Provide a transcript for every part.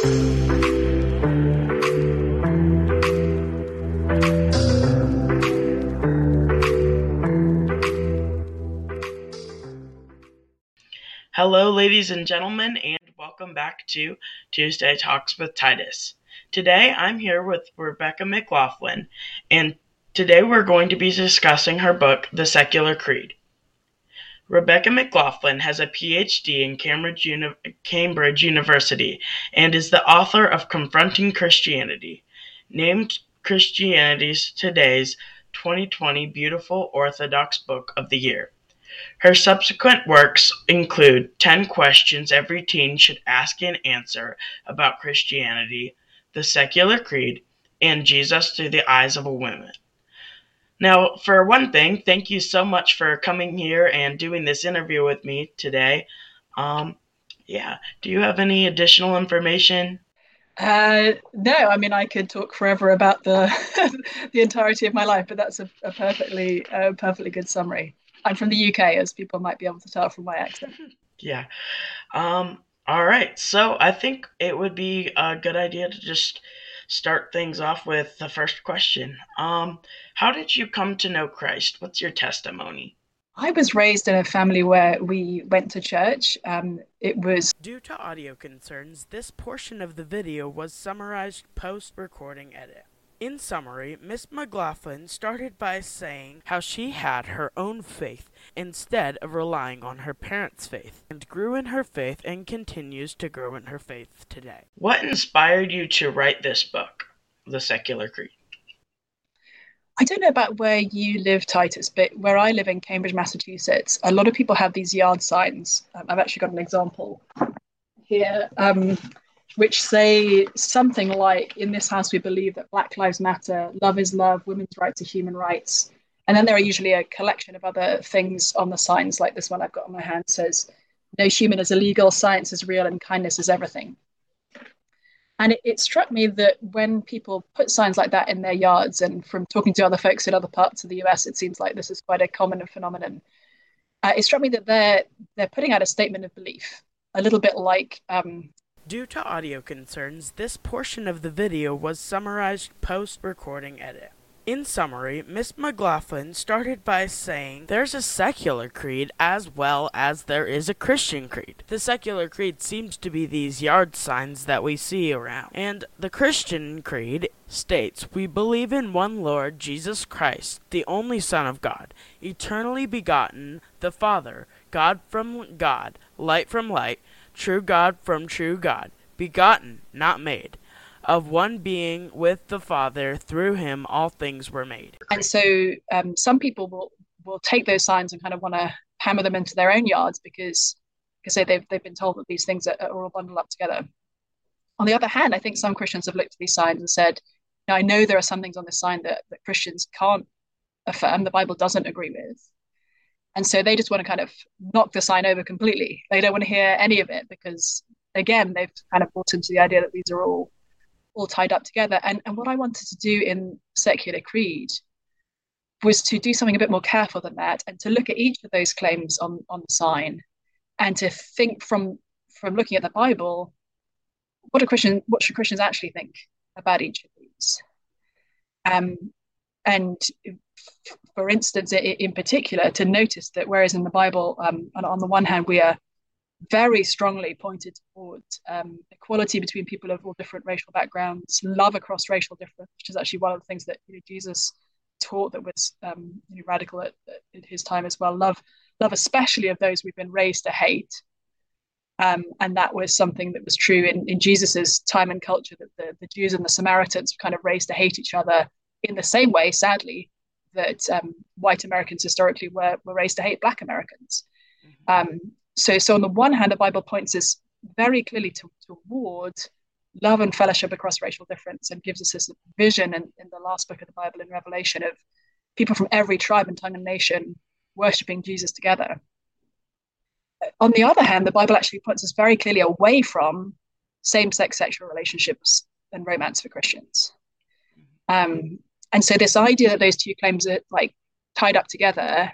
Hello, ladies and gentlemen, and welcome back to Tuesday Talks with Titus. Today I'm here with Rebecca McLaughlin, and today we're going to be discussing her book, The Secular Creed. Rebecca McLaughlin has a PhD in Cambridge, Uni- Cambridge University and is the author of Confronting Christianity, named Christianity's Today's 2020 Beautiful Orthodoxy Book of the Year. Her subsequent works include 10 Questions Every Teen Should Ask and Answer About Christianity, The Secular Creed, and Jesus Through the Eyes of a Woman. Now, for one thing, thank you so much for coming here and doing this interview with me today. Um, yeah, do you have any additional information? Uh, no, I mean I could talk forever about the the entirety of my life, but that's a, a perfectly uh, perfectly good summary. I'm from the UK, as people might be able to tell from my accent. Yeah. Um, all right. So I think it would be a good idea to just start things off with the first question. Um, how did you come to know Christ? What's your testimony? I was raised in a family where we went to church. Um, it was. Due to audio concerns, this portion of the video was summarized post recording edit. In summary, Miss McLaughlin started by saying how she had her own faith instead of relying on her parents' faith, and grew in her faith and continues to grow in her faith today. What inspired you to write this book, The Secular Creed? I don't know about where you live, Titus, but where I live in Cambridge, Massachusetts, a lot of people have these yard signs. Um, I've actually got an example here. Um, which say something like, in this house, we believe that Black Lives Matter, love is love, women's rights are human rights. And then there are usually a collection of other things on the signs, like this one I've got on my hand says, No human is illegal, science is real, and kindness is everything. And it, it, struck me that when people put signs like that in their yards, and from talking to other folks in other parts of the US, it seems like this is quite a common phenomenon. Uh, it struck me that they're they're putting out a statement of belief, a little bit like um, Due to audio concerns, this portion of the video was summarized post-recording edit. In summary, Miss McLaughlin started by saying there's a secular creed as well as there is a Christian creed. The secular creed seems to be these yard signs that we see around, and the Christian creed states we believe in one Lord Jesus Christ, the only Son of God, eternally begotten, the Father, God from God, light from light, true God from true God, begotten, not made, of one being with the Father, through him all things were made. And so um, some people will, will take those signs and kind of want to hammer them into their own yards because, because they've, they've been told that these things are, are all bundled up together. On the other hand, I think some Christians have looked at these signs and said, I know there are some things on this sign that, that Christians can't affirm, the Bible doesn't agree with. And so they just want to kind of knock the sign over completely. They don't want to hear any of it because, again, they've kind of bought into the idea that these are all all tied up together. And, and what I wanted to do in Secular Creed was to do something a bit more careful than that and to look at each of those claims on, on the sign and to think from from looking at the Bible, what a Christian what should Christians actually think about each of these? Um, and for instance, in particular, to notice that whereas in the Bible, um, on the one hand, we are very strongly pointed towards um, equality between people of all different racial backgrounds, love across racial difference, which is actually one of the things that you know, Jesus taught that was um, you know, radical at, at, his time as well. Love, love especially of those we've been raised to hate. Um, and that was something that was true in, in Jesus's time and culture that the, the Jews and the Samaritans were kind of raised to hate each other in the same way, sadly, that um, white Americans historically were, were raised to hate black Americans. Mm-hmm. Um, so, so on the one hand, the Bible points us very clearly to, towards love and fellowship across racial difference and gives us this vision in, in the last book of the Bible in Revelation of people from every tribe and tongue and nation worshiping Jesus together. On the other hand, the Bible actually points us very clearly away from same sex sexual relationships and romance for Christians. Um, and so this idea that those two claims are like tied up together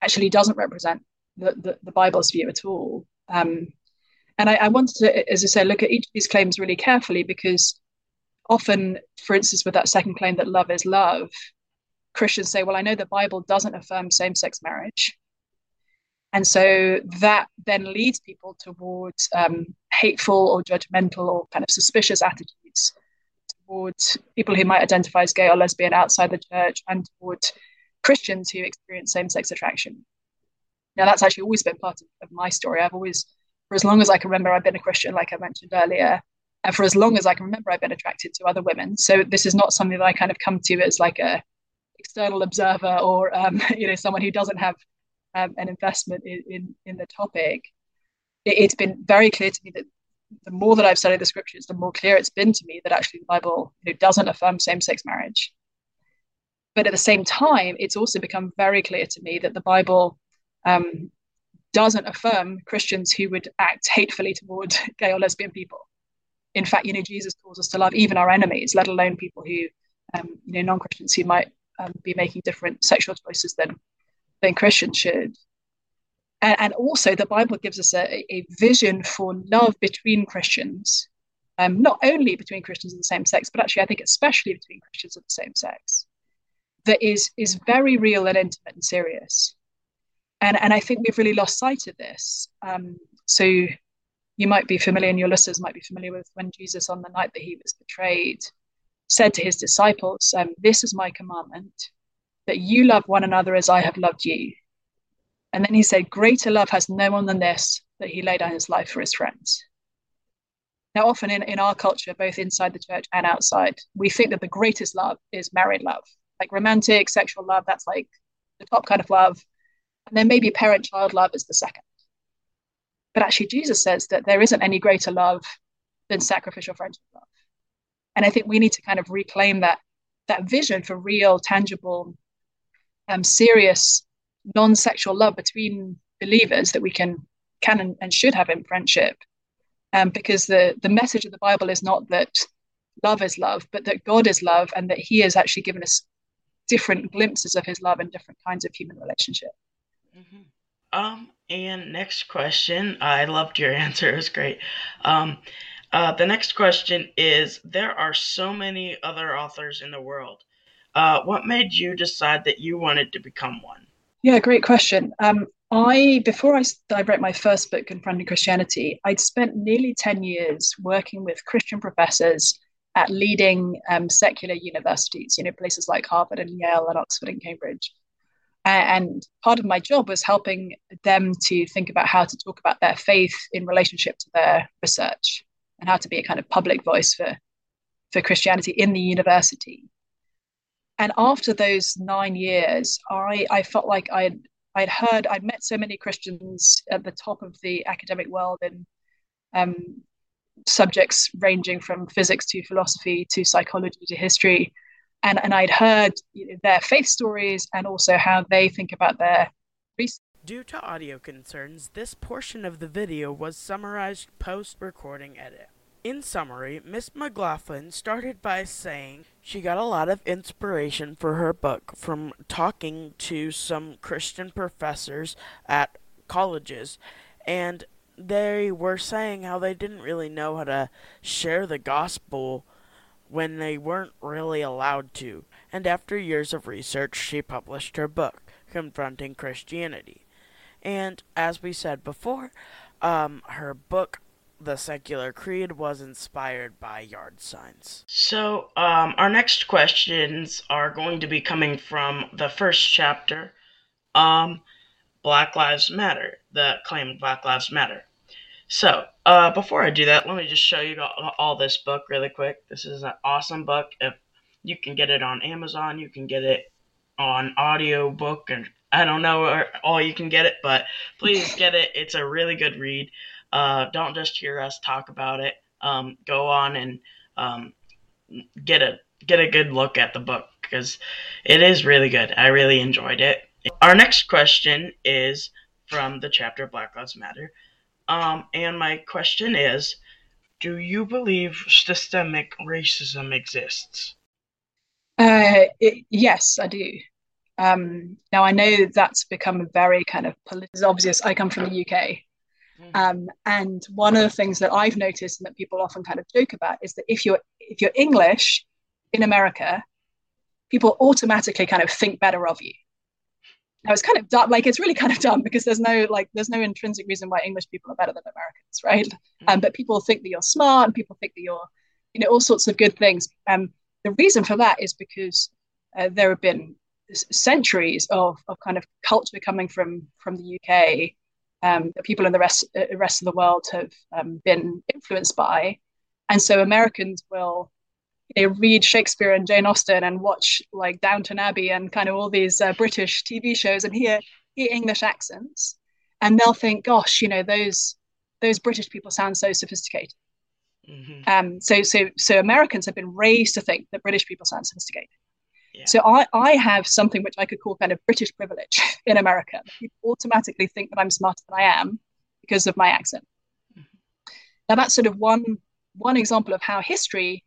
actually doesn't represent the, the, the Bible's view at all. Um, And I, I wanted to, as I say, look at each of these claims really carefully because often, for instance, with that second claim that love is love, Christians say, well, I know the Bible doesn't affirm same sex marriage. And so that then leads people towards um, hateful or judgmental or kind of suspicious attitudes towards people who might identify as gay or lesbian outside the church and towards Christians who experience same sex attraction. Now, that's actually always been part of, of, my story. I've always, for as long as I can remember, I've been a Christian, like I mentioned earlier. And for as long as I can remember, I've been attracted to other women. So this is not something that I kind of come to as like a external observer or um, you know someone who doesn't have um, an investment in, in, in the topic, it, it's been very clear to me that the more that I've studied the scriptures, the more clear it's been to me that actually the Bible you know, doesn't affirm same-sex marriage. But at the same time, it's also become very clear to me that the Bible um, doesn't affirm Christians who would act hatefully toward gay or lesbian people. In fact, you know, Jesus calls us to love even our enemies, let alone people who, um, you know, non-Christians who might um, be making different sexual choices than than Christians should. And, also, the Bible gives us a, a vision for love between Christians, um, not only between Christians of the same sex, but actually, I think especially between Christians of the same sex, that is is very real and intimate and serious. And and I think we've really lost sight of this. Um, so you might be familiar, and your listeners might be familiar with when Jesus, on the night that he was betrayed, said to his disciples, um, "This is my commandment." that you love one another as I have loved you. And then he said, Greater love has no one than this, that he laid down his life for his friends. Now, often in, in our culture, both inside the church and outside, we think that the greatest love is married love, like romantic, sexual love. That's like the top kind of love. And then maybe parent child love is the second. But actually, Jesus says that there isn't any greater love than sacrificial friendship love. And I think we need to kind of reclaim that that vision for real, tangible um, serious non-sexual love between believers that we can can and, and should have in friendship um, because the the message of the bible is not that love is love but that god is love and that he has actually given us different glimpses of his love in different kinds of human relationship mm-hmm. um and next question i loved your answer it was great um uh, the next question is there are so many other authors in the world uh, what made you decide that you wanted to become one? Yeah, great question. Um, I before I, I wrote my first book, Confronting Christianity, I'd spent nearly ten years working with Christian professors at leading um, secular universities. You know, places like Harvard and Yale and Oxford and Cambridge. And part of my job was helping them to think about how to talk about their faith in relationship to their research and how to be a kind of public voice for for Christianity in the university and after those nine years, I, I felt like I'd I'd heard I'd met so many Christians at the top of the academic world in um, subjects ranging from physics to philosophy to psychology to history, and and I'd heard you know, their faith stories and also how they think about their. Due to audio concerns, this portion of the video was summarized post recording edit. In summary, Miss McLaughlin started by saying she got a lot of inspiration for her book from talking to some Christian professors at colleges, and they were saying how they didn't really know how to share the gospel when they weren't really allowed to. And after years of research, she published her book, Confronting Christianity. And as we said before, um, her book the secular creed was inspired by yard signs. So, um, our next questions are going to be coming from the first chapter, um, Black Lives Matter, the claim Black Lives Matter. So, uh, before I do that, let me just show you all, this book really quick. This is an awesome book. If you can get it on Amazon, you can get it on audiobook, and I don't know where all you can get it, but please get it. It's a really good read. Uh, don't just hear us talk about it. Um, go on and um, get a get a good look at the book because it is really good. I really enjoyed it. Our next question is from the chapter Black Lives Matter, um, and my question is: Do you believe systemic racism exists? Uh, it, yes, I do. Um, now I know that's become very kind of. Obvious. I come from the UK. Um, and one of the things that I've noticed and that people often kind of joke about is that if you're if you're English in America, people automatically kind of think better of you. Now it's kind of dumb, like it's really kind of dumb because there's no like there's no intrinsic reason why English people are better than Americans, right? Mm-hmm. Um, but people think that you're smart and people think that you're, you know, all sorts of good things. Um, the reason for that is because uh, there have been centuries of, of kind of culture coming from from the UK um, that people in the rest uh, rest of the world have um, been influenced by, and so Americans will you know, read Shakespeare and Jane Austen and watch like Downton Abbey and kind of all these uh, British TV shows and hear hear English accents, and they'll think, "Gosh, you know those those British people sound so sophisticated." Mm-hmm. Um, so so so Americans have been raised to think that British people sound sophisticated. Yeah. So I, I have something which I could call kind of British privilege in America. People automatically think that I'm smarter than I am because of my accent. Mm-hmm. Now that's sort of one one example of how history,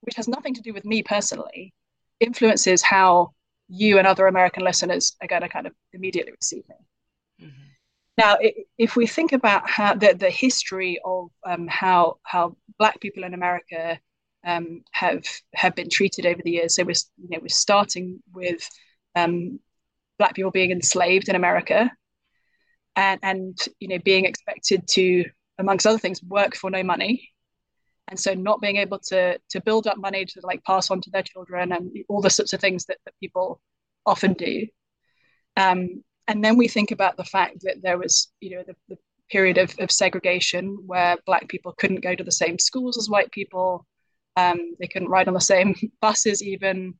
which has nothing to do with me personally, influences how you and other American listeners are going to kind of immediately receive me. Mm-hmm. Now, if we think about how the, the history of um, how how Black people in America um, have have been treated over the years. So we're you know we're starting with um, black people being enslaved in America, and and you know being expected to, amongst other things, work for no money, and so not being able to to build up money to like pass on to their children and all the sorts of things that, that people often do. Um, and then we think about the fact that there was you know the, the period of, of segregation where black people couldn't go to the same schools as white people um, they couldn't ride on the same buses, even.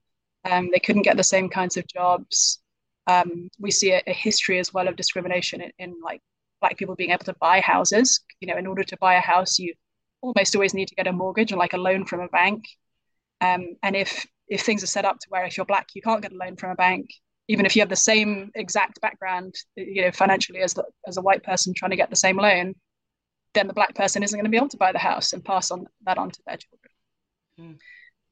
Um, they couldn't get the same kinds of jobs. Um, we see a, a, history as well of discrimination in, in, like black people being able to buy houses. You know, in order to buy a house, you almost always need to get a mortgage or like a loan from a bank. Um, and if if things are set up to where if you're black, you can't get a loan from a bank, even if you have the same exact background, you know, financially as the, as a white person trying to get the same loan, then the black person isn't going to be able to buy the house and pass on that on to their children.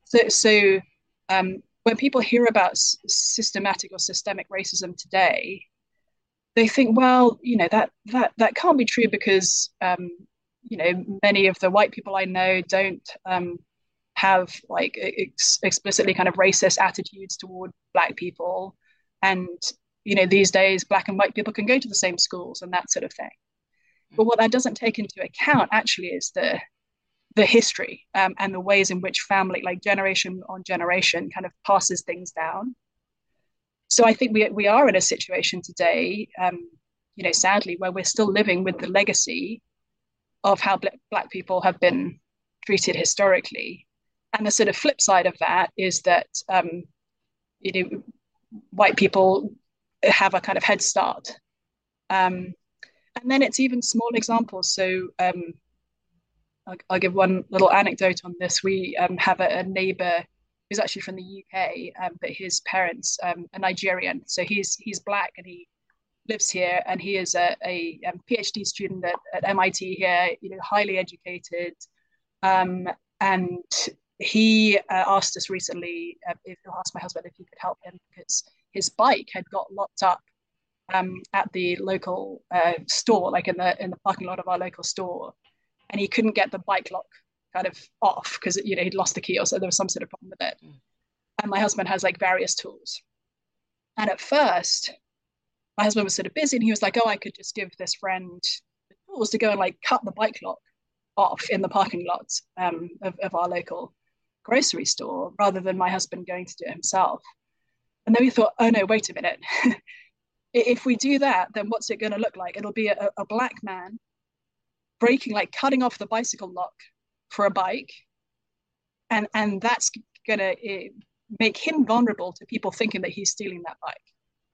So, so um, when people hear about s- systematic or systemic racism today, they think, well, you know, that that that can't be true because um, you know many of the white people I know don't um, have like ex- explicitly kind of racist attitudes toward black people, and you know these days black and white people can go to the same schools and that sort of thing. But what that doesn't take into account actually is the the history um, and the ways in which family, like generation on generation, kind of passes things down. So I think we we are in a situation today, um, you know, sadly, where we're still living with the legacy of how black people have been treated historically. And the sort of flip side of that is that um, you know white people have a kind of head start. Um, and then it's even small examples. So um, I'll, I'll, give one little anecdote on this. We um, have a, a, neighbor who's actually from the UK, um, but his parents um, are Nigerian. So he's he's black and he lives here, and he is a, a, um, PhD student at, at, MIT here. You know, highly educated, um, and he uh, asked us recently uh, if he asked my husband if he could help him because his bike had got locked up um, at the local uh, store, like in the in the parking lot of our local store and he couldn't get the bike lock kind of off because you know he'd lost the key or so there was some sort of problem with it. Mm. And my husband has like various tools. And at first, my husband was sort of busy and he was like, Oh, I could just give this friend the tools to go and like cut the bike lock off in the parking lot um, of, of our local grocery store rather than my husband going to do it himself. And then we thought, oh no, wait a minute. if we do that, then what's it going to look like? It'll be a, a black man breaking, like cutting off the bicycle lock for a bike, and and that's gonna uh, make him vulnerable to people thinking that he's stealing that bike.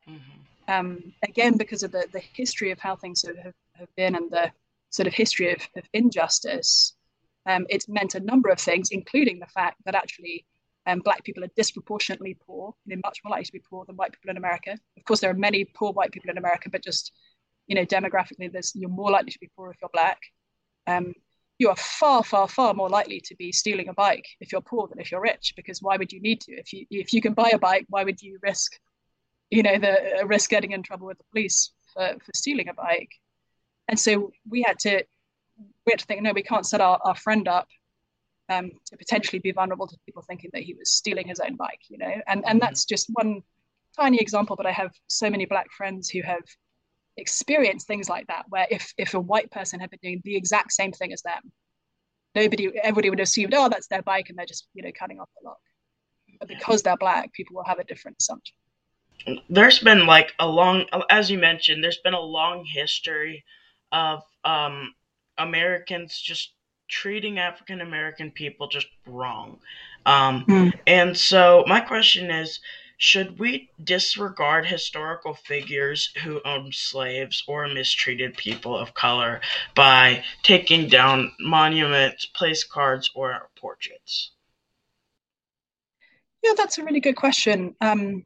Mm-hmm. Um, again, because of the the history of how things have, have been and the sort of history of, of injustice, um, it's meant a number of things, including the fact that actually um, black people are disproportionately poor, know, much more likely to be poor than white people in America. Of course, there are many poor white people in America, but just you know, demographically, there's you're more likely to be poor if you're black. Um, you are far, far, far more likely to be stealing a bike if you're poor than if you're rich. Because why would you need to? If you if you can buy a bike, why would you risk, you know, the uh, risk getting in trouble with the police for, for stealing a bike? and so we had to we had to think, no, we can't set our, our friend up um, to potentially be vulnerable to people thinking that he was stealing his own bike, you know, and and mm-hmm. that's just one tiny example, but I have so many black friends who have experienced things like that, where if if a white person had been doing the exact same thing as them, nobody everybody would assume, oh, that's their bike, and they're just you know cutting off the lock. But because they're black, people will have a different assumption. There's been like a long, as you mentioned, there's been a long history of um, Americans just treating African American people just wrong. Um, mm. And so my question is should we disregard historical figures who owned slaves or mistreated people of color by taking down monuments, place cards, or portraits? Yeah, that's a really good question. Um,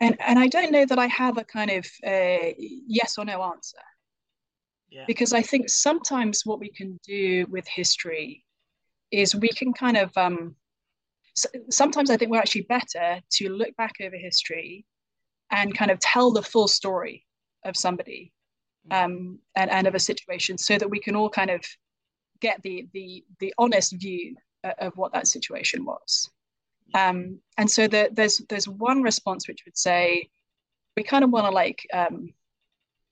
and, and I don't know that I have a kind of uh, yes or no answer. Yeah. Because I think sometimes what we can do with history is we can kind of um, sometimes I think we're actually better to look back over history and kind of tell the full story of somebody mm. um, and, and of a situation so that we can all kind of get the the the honest view of what that situation was. Um, and so the, there's there's one response which would say we kind of want to like um,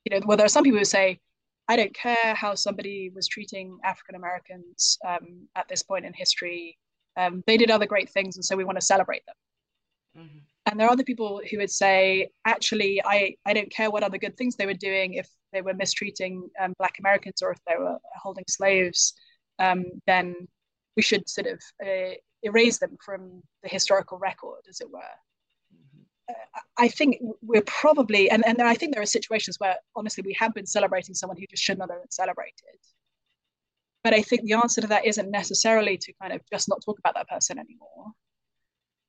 you know well there are some people who say I don't care how somebody was treating African Americans um, at this point in history. Um, they did other great things, and so we want to celebrate them. Mm-hmm. And there are other people who would say, actually, I, I don't care what other good things they were doing if they were mistreating um, Black Americans or if they were holding slaves, um, then we should sort of uh, erase them from the historical record, as it were. I think we're probably, and, and I think there are situations where honestly we have been celebrating someone who just should not have been celebrated. But I think the answer to that isn't necessarily to kind of just not talk about that person anymore.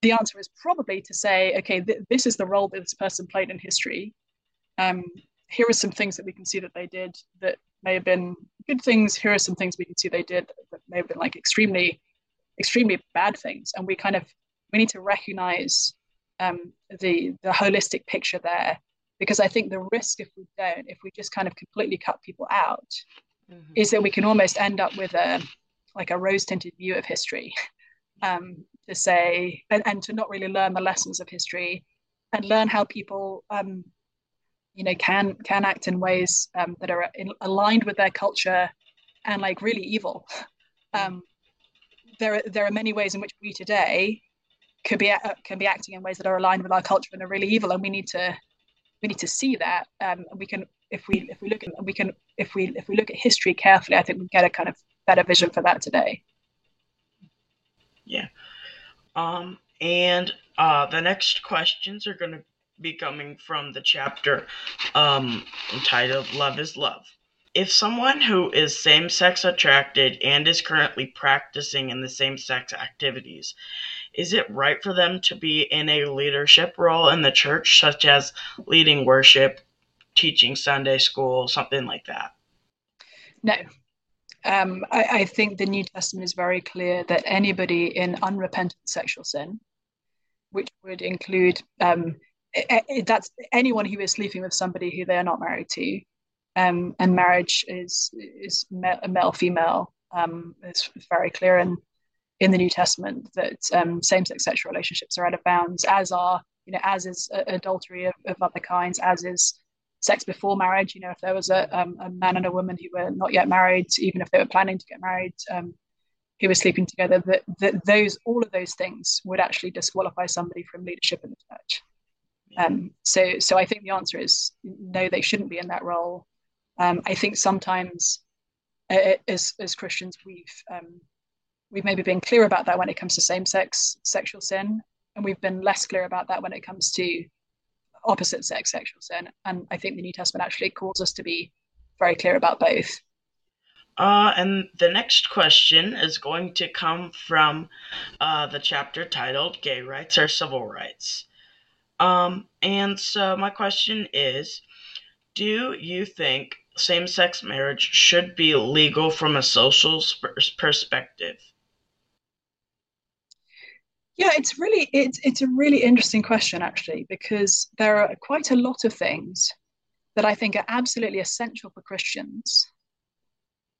The answer is probably to say, okay, th- this is the role that this person played in history. Um, here are some things that we can see that they did that may have been good things. Here are some things we can see they did that may have been like extremely, extremely bad things. And we kind of we need to recognize um, the the holistic picture there because I think the risk if we don't, if we just kind of completely cut people out, mm-hmm. is that we can almost end up with a like a rose tinted view of history, um, to say and, and to not really learn the lessons of history and learn how people um, you know can can act in ways um, that are in, aligned with their culture and like really evil. Um, there are there are many ways in which we today could be uh, can be acting in ways that are aligned with our culture and are really evil and we need to we need to see that um, and we can if we if we look at we can if we if we look at history carefully i think we get a kind of better vision for that today. Yeah. Um and uh the next questions are going to be coming from the chapter um entitled love is love. If someone who is same sex attracted and is currently practicing in the same sex activities is it right for them to be in a leadership role in the church, such as leading worship, teaching Sunday school, something like that? No. Um, I, I, think the New Testament is very clear that anybody in unrepentant sexual sin, which would include um, that's anyone who is sleeping with somebody who they are not married to, um, and marriage is is male female. Um, it's very clear, and in the New Testament that um, same-sex sexual relationships are out of bounds, as are you know as is adultery of, of, other kinds, as is sex before marriage. You know, if there was a, um, a man and a woman who were not yet married, even if they were planning to get married, um, who were sleeping together, that, that those all of those things would actually disqualify somebody from leadership in the church. Um, so, so I think the answer is no, they shouldn't be in that role. Um, I think sometimes, uh, as as Christians, we've um, we've maybe been clear about that when it comes to same-sex sexual sin and we've been less clear about that when it comes to opposite sex sexual sin and i think the new testament actually calls us to be very clear about both uh, and the next question is going to come from uh, the chapter titled Gay Rights or Civil Rights. Um, and so, my question is Do you think same sex marriage should be legal from a social perspective? Yeah, it's really it's it's a really interesting question actually because there are quite a lot of things that I think are absolutely essential for Christians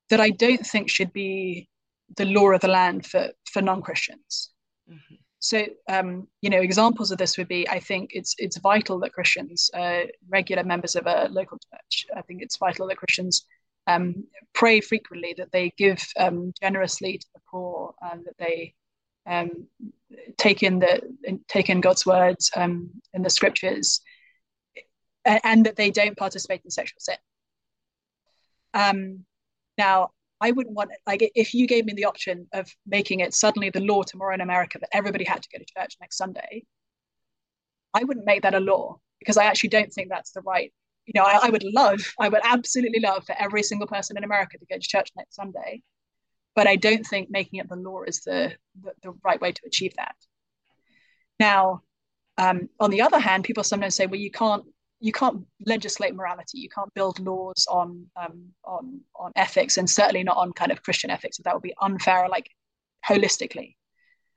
that I don't think should be the law of the land for, for non Christians. Mm-hmm. So, um, you know, examples of this would be I think it's it's vital that Christians, uh, regular members of a local church, I think it's vital that Christians um, pray frequently, that they give um, generously to the poor, and that they um, take in the take in God's words um, in the scriptures, and, and, that they don't participate in sexual sin. Um, now, I wouldn't want like if you gave me the option of making it suddenly the law tomorrow in America that everybody had to go to church next Sunday, I wouldn't make that a law because I actually don't think that's the right. You know, I, I would love, I would absolutely love for every single person in America to go to church next Sunday, but I don't think making it the law is the the, the right way to achieve that. Now, um, on the other hand, people sometimes say, well, you can't you can't legislate morality. You can't build laws on um, on on ethics, and certainly not on kind of Christian ethics. That would be unfair, like holistically.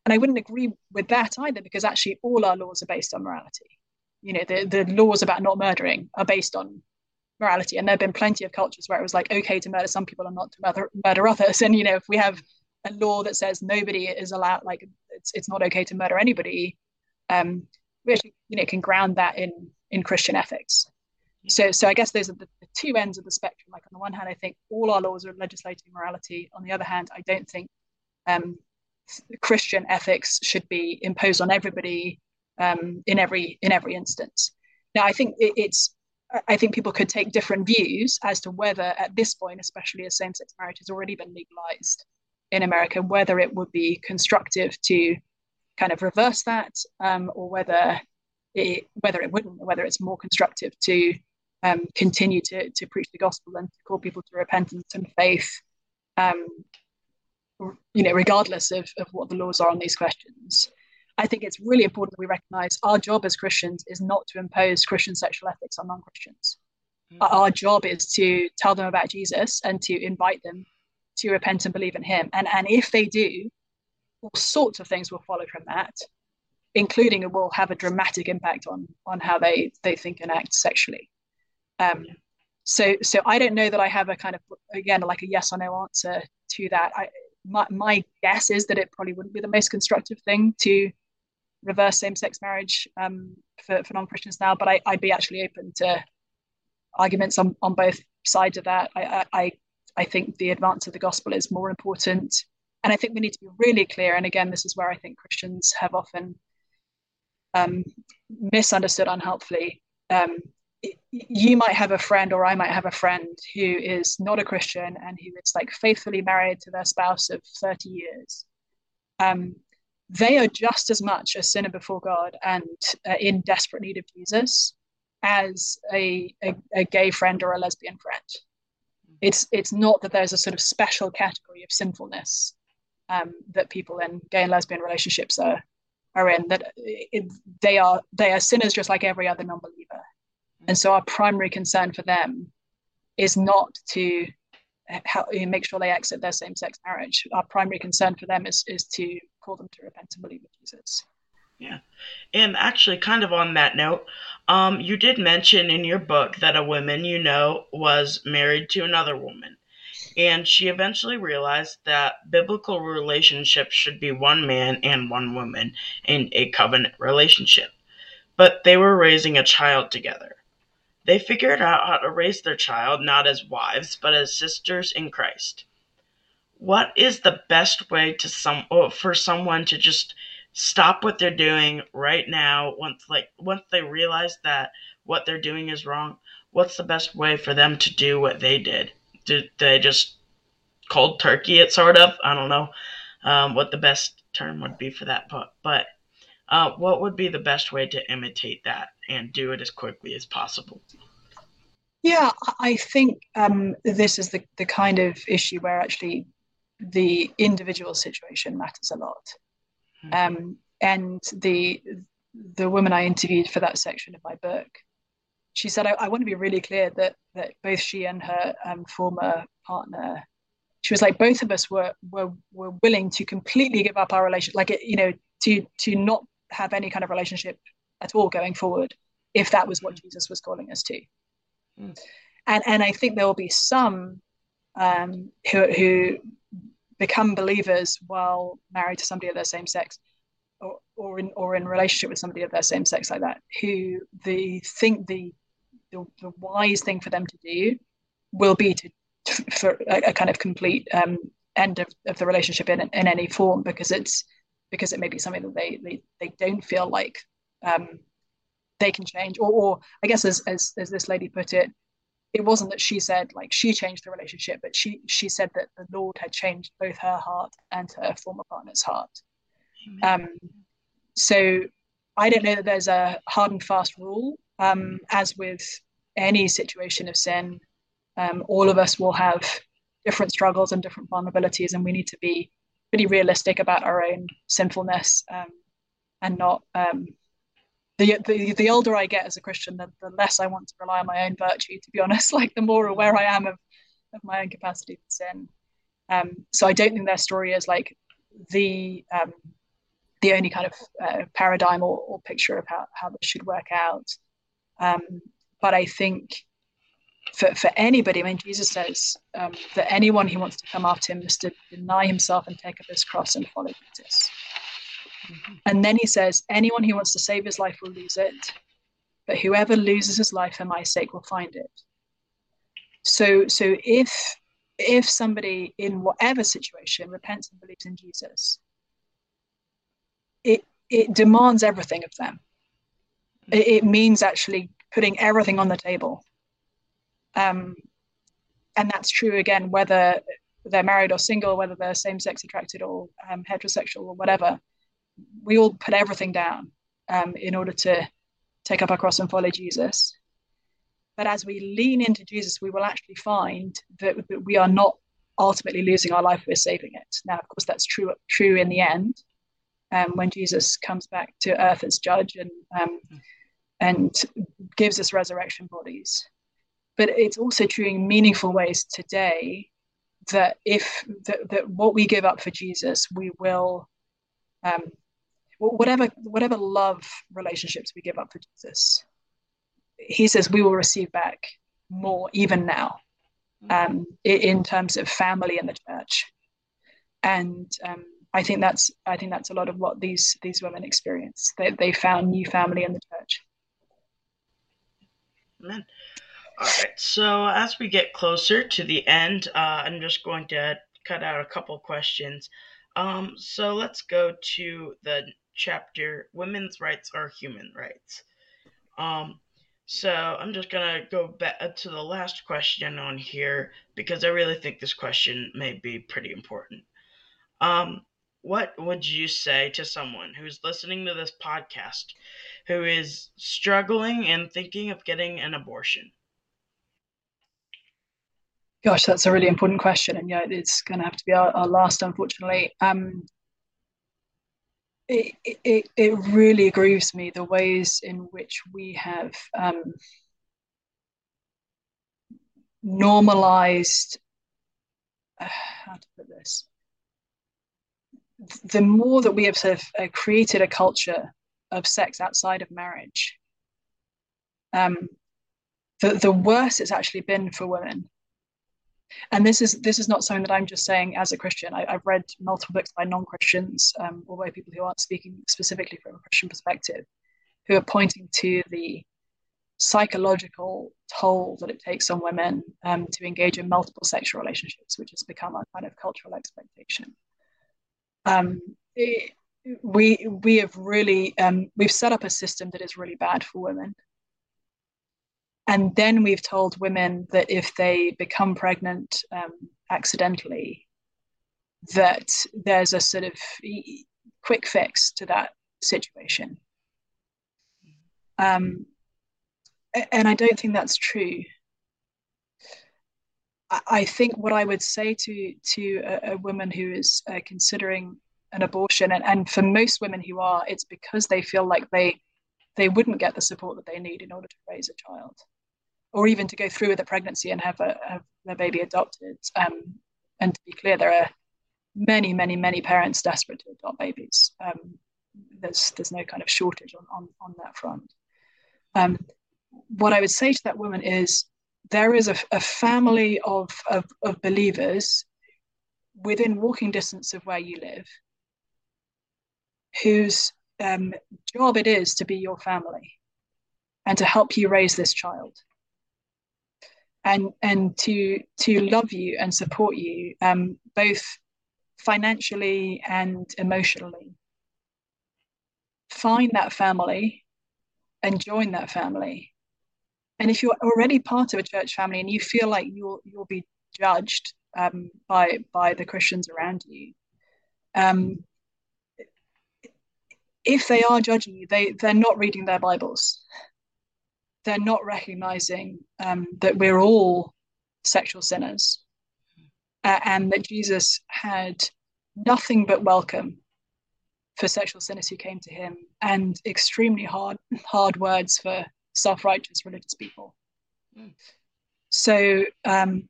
And I wouldn't agree with that either, because actually all our laws are based on morality. You know, the the laws about not murdering are based on morality, and there have been plenty of cultures where it was like okay to murder some people and not to murder murder others. And you know, if we have a law that says nobody is allowed, like it's it's not okay to murder anybody, um, we actually you know can ground that in in Christian ethics. So, so I guess those are the, the, two ends of the spectrum. Like on the one hand, I think all our laws are legislating morality. On the other hand, I don't think um, Christian ethics should be imposed on everybody um, in every in every instance. Now, I think it, it's I think people could take different views as to whether, at this point, especially as same-sex marriage has already been legalized in America, whether it would be constructive to kind of reverse that, um, or whether it, whether it wouldn't, whether it's more constructive to um, continue to, to preach the gospel and to call people to repentance and faith, um, you know, regardless of, of what the laws are on these questions. I think it's really important that we recognize our job as Christians is not to impose Christian sexual ethics on non Christians. Mm-hmm. Our job is to tell them about Jesus and to invite them to repent and believe in Him. And, and if they do, all sorts of things will follow from that including it will have a dramatic impact on on how they they think and act sexually um so so i don't know that i have a kind of again like a yes or no answer to that i my, my guess is that it probably wouldn't be the most constructive thing to reverse same-sex marriage um, for, for non-christians now but I, i'd be actually open to arguments on, on both sides of that I, I i think the advance of the gospel is more important and i think we need to be really clear and again this is where i think christians have often um, misunderstood unhelpfully. Um, you might have a friend, or I might have a friend who is not a Christian and who is like faithfully married to their spouse of 30 years. Um, they are just as much a sinner before God and uh, in desperate need of Jesus as a, a, a, gay friend or a lesbian friend. It's it's not that there's a sort of special category of sinfulness um, that people in gay and lesbian relationships are are in that it, they are they are sinners just like every other non-believer. And so our primary concern for them is not to help, make sure they exit their same-sex marriage our primary concern for them is is to call them to repent and believe in jesus yeah and actually kind of on that note um, you did mention in your book that a woman you know was married to another woman and she eventually realized that biblical relationships should be one man and one woman in a covenant relationship. But they were raising a child together. They figured out how to raise their child not as wives, but as sisters in Christ. What is the best way to some oh, for someone to just stop what they're doing right now once like once they realize that what they're doing is wrong? What's the best way for them to do what they did? did they just cold turkey it sort of? I don't know um, what the best term would be for that, but but uh, what would be the best way to imitate that and do it as quickly as possible? Yeah, I think um, this is the, the kind of issue where actually the individual situation matters a lot. Mm-hmm. Um, and the the woman I interviewed for that section of my book, she said, I, I, want to be really clear that that both she and her um, former partner, she was like, both of us were were were willing to completely give up our relationship, like it, you know, to to not have any kind of relationship at all going forward, if that was what Jesus was calling us to. Mm. And and I think there will be some um, who who become believers while married to somebody of their same sex, or or in or in relationship with somebody of their same sex like that, who the think the the, the wise thing for them to do will be to, to for a, a, kind of complete um, end of, of the relationship in in any form because it's because it may be something that they they, they don't feel like um, they can change. Or, or I guess as, as as this lady put it it wasn't that she said like she changed the relationship but she she said that the Lord had changed both her heart and her former partner's heart. Um, so I don't know that there's a hard and fast rule um, as with any situation of sin um, all of us will have different struggles and different vulnerabilities, and we need to be pretty realistic about our own sinfulness um, and not. Um, the, the the older I get as a Christian, the, the less I want to rely on my own virtue. To be honest, like the more aware I am of, of my own capacity for sin. Um, so I don't think their story is like the um, the only kind of uh, paradigm or, or, picture of how, how this should work out. Um, but I think for, for anybody, I mean, Jesus says um, that anyone who wants to come after him must deny himself and take up his cross and follow Jesus. Mm-hmm. And then he says, anyone who wants to save his life will lose it, but whoever loses his life for my sake will find it. So, so if if somebody in whatever situation repents and believes in Jesus, it it demands everything of them. It, it means actually putting everything on the table um, and that's true again, whether they're married or single, whether they're same sex attracted or um, heterosexual or whatever. We all put everything down um, in order to take up our cross and follow Jesus. But as we lean into Jesus, we will actually find that, that we are not ultimately losing our life, we're saving it. Now, of course, that's true true in the end. Um, when Jesus comes back to earth as judge and um, and gives us resurrection bodies but it's also true in meaningful ways today that if that, that what we give up for Jesus, we will um, whatever whatever love relationships we give up for Jesus, he says we will receive back more even now, um, in terms of family in the church, and um, I think that's I think that's a lot of what these these women experience. They they found new family in the church. Amen. All right, so as we get closer to the end, uh, I'm just going to cut out a couple questions. Um, so let's go to the chapter Women's Rights are Human Rights. Um, so I'm just going to go back to the last question on here because I really think this question may be pretty important. Um, what would you say to someone who's listening to this podcast who is struggling and thinking of getting an abortion? Gosh, that's a really important question, and yeah, it's going to have to be our, our last, unfortunately. Um, it, it it really grieves me the ways in which we have um, normalized. Uh, how to put this? The more that we have sort of uh, created a culture of sex outside of marriage, um, the the worse it's actually been for women and this is this is not something that I'm just saying as a Christian. I, have read multiple books by non-Christians, um, or by people who aren't speaking specifically from a Christian perspective, who are pointing to the psychological toll that it takes on women um, to engage in multiple sexual relationships, which has become a kind of cultural expectation. Um, it, we we have really um, we've set up a system that is really bad for women and then we've told women that if they become pregnant um, accidentally, that there's a sort of quick fix to that situation. Um, and I don't think that's true. I think what I would say to to a, a woman who is uh, considering an abortion, and, and for most women who are, it's because they feel like they they wouldn't get the support that they need in order to raise a child or even to go through with a pregnancy and have, a, have their baby adopted. Um, and to be clear, there are many, many, many parents desperate to adopt babies. Um, there's there's no kind of shortage on on, on that front. Um, what I would say to that woman is there is a, a family of, of, of believers within walking distance of where you live whose um, job it is to be your family and to help you raise this child and and to to love you and support you um, both financially and emotionally. Find that family and join that family. And if you're already part of a church family and you feel like you'll you'll be judged um, by by the christians around you um, if they are judging you they they're not reading their bibles they're not recognizing um, that we're all sexual sinners. Uh, and that Jesus had nothing but welcome for sexual sinners who came to him and extremely hard hard words for self-righteous religious people. Mm. so um,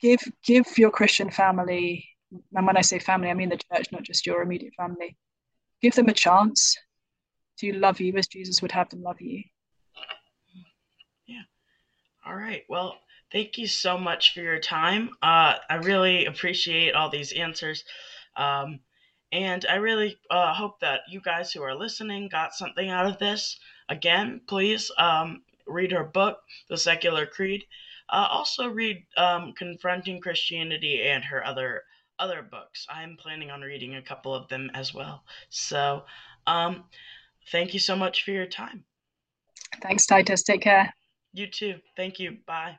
give give your christian family and when i say family i mean the church not just your immediate family. Give them a chance to love you as jesus would have them love you all right. Well, thank you so much for your time. Uh, I really appreciate all these answers. Um, and I really uh, hope that you guys who are listening got something out of this. Again, please um, read her book, The Secular Creed. Uh, also read um, Confronting Christianity and her other other books. I'm planning on reading a couple of them as well. So, um, thank you so much for your time. Thanks, Titus. Take care. You too. Thank you. Bye.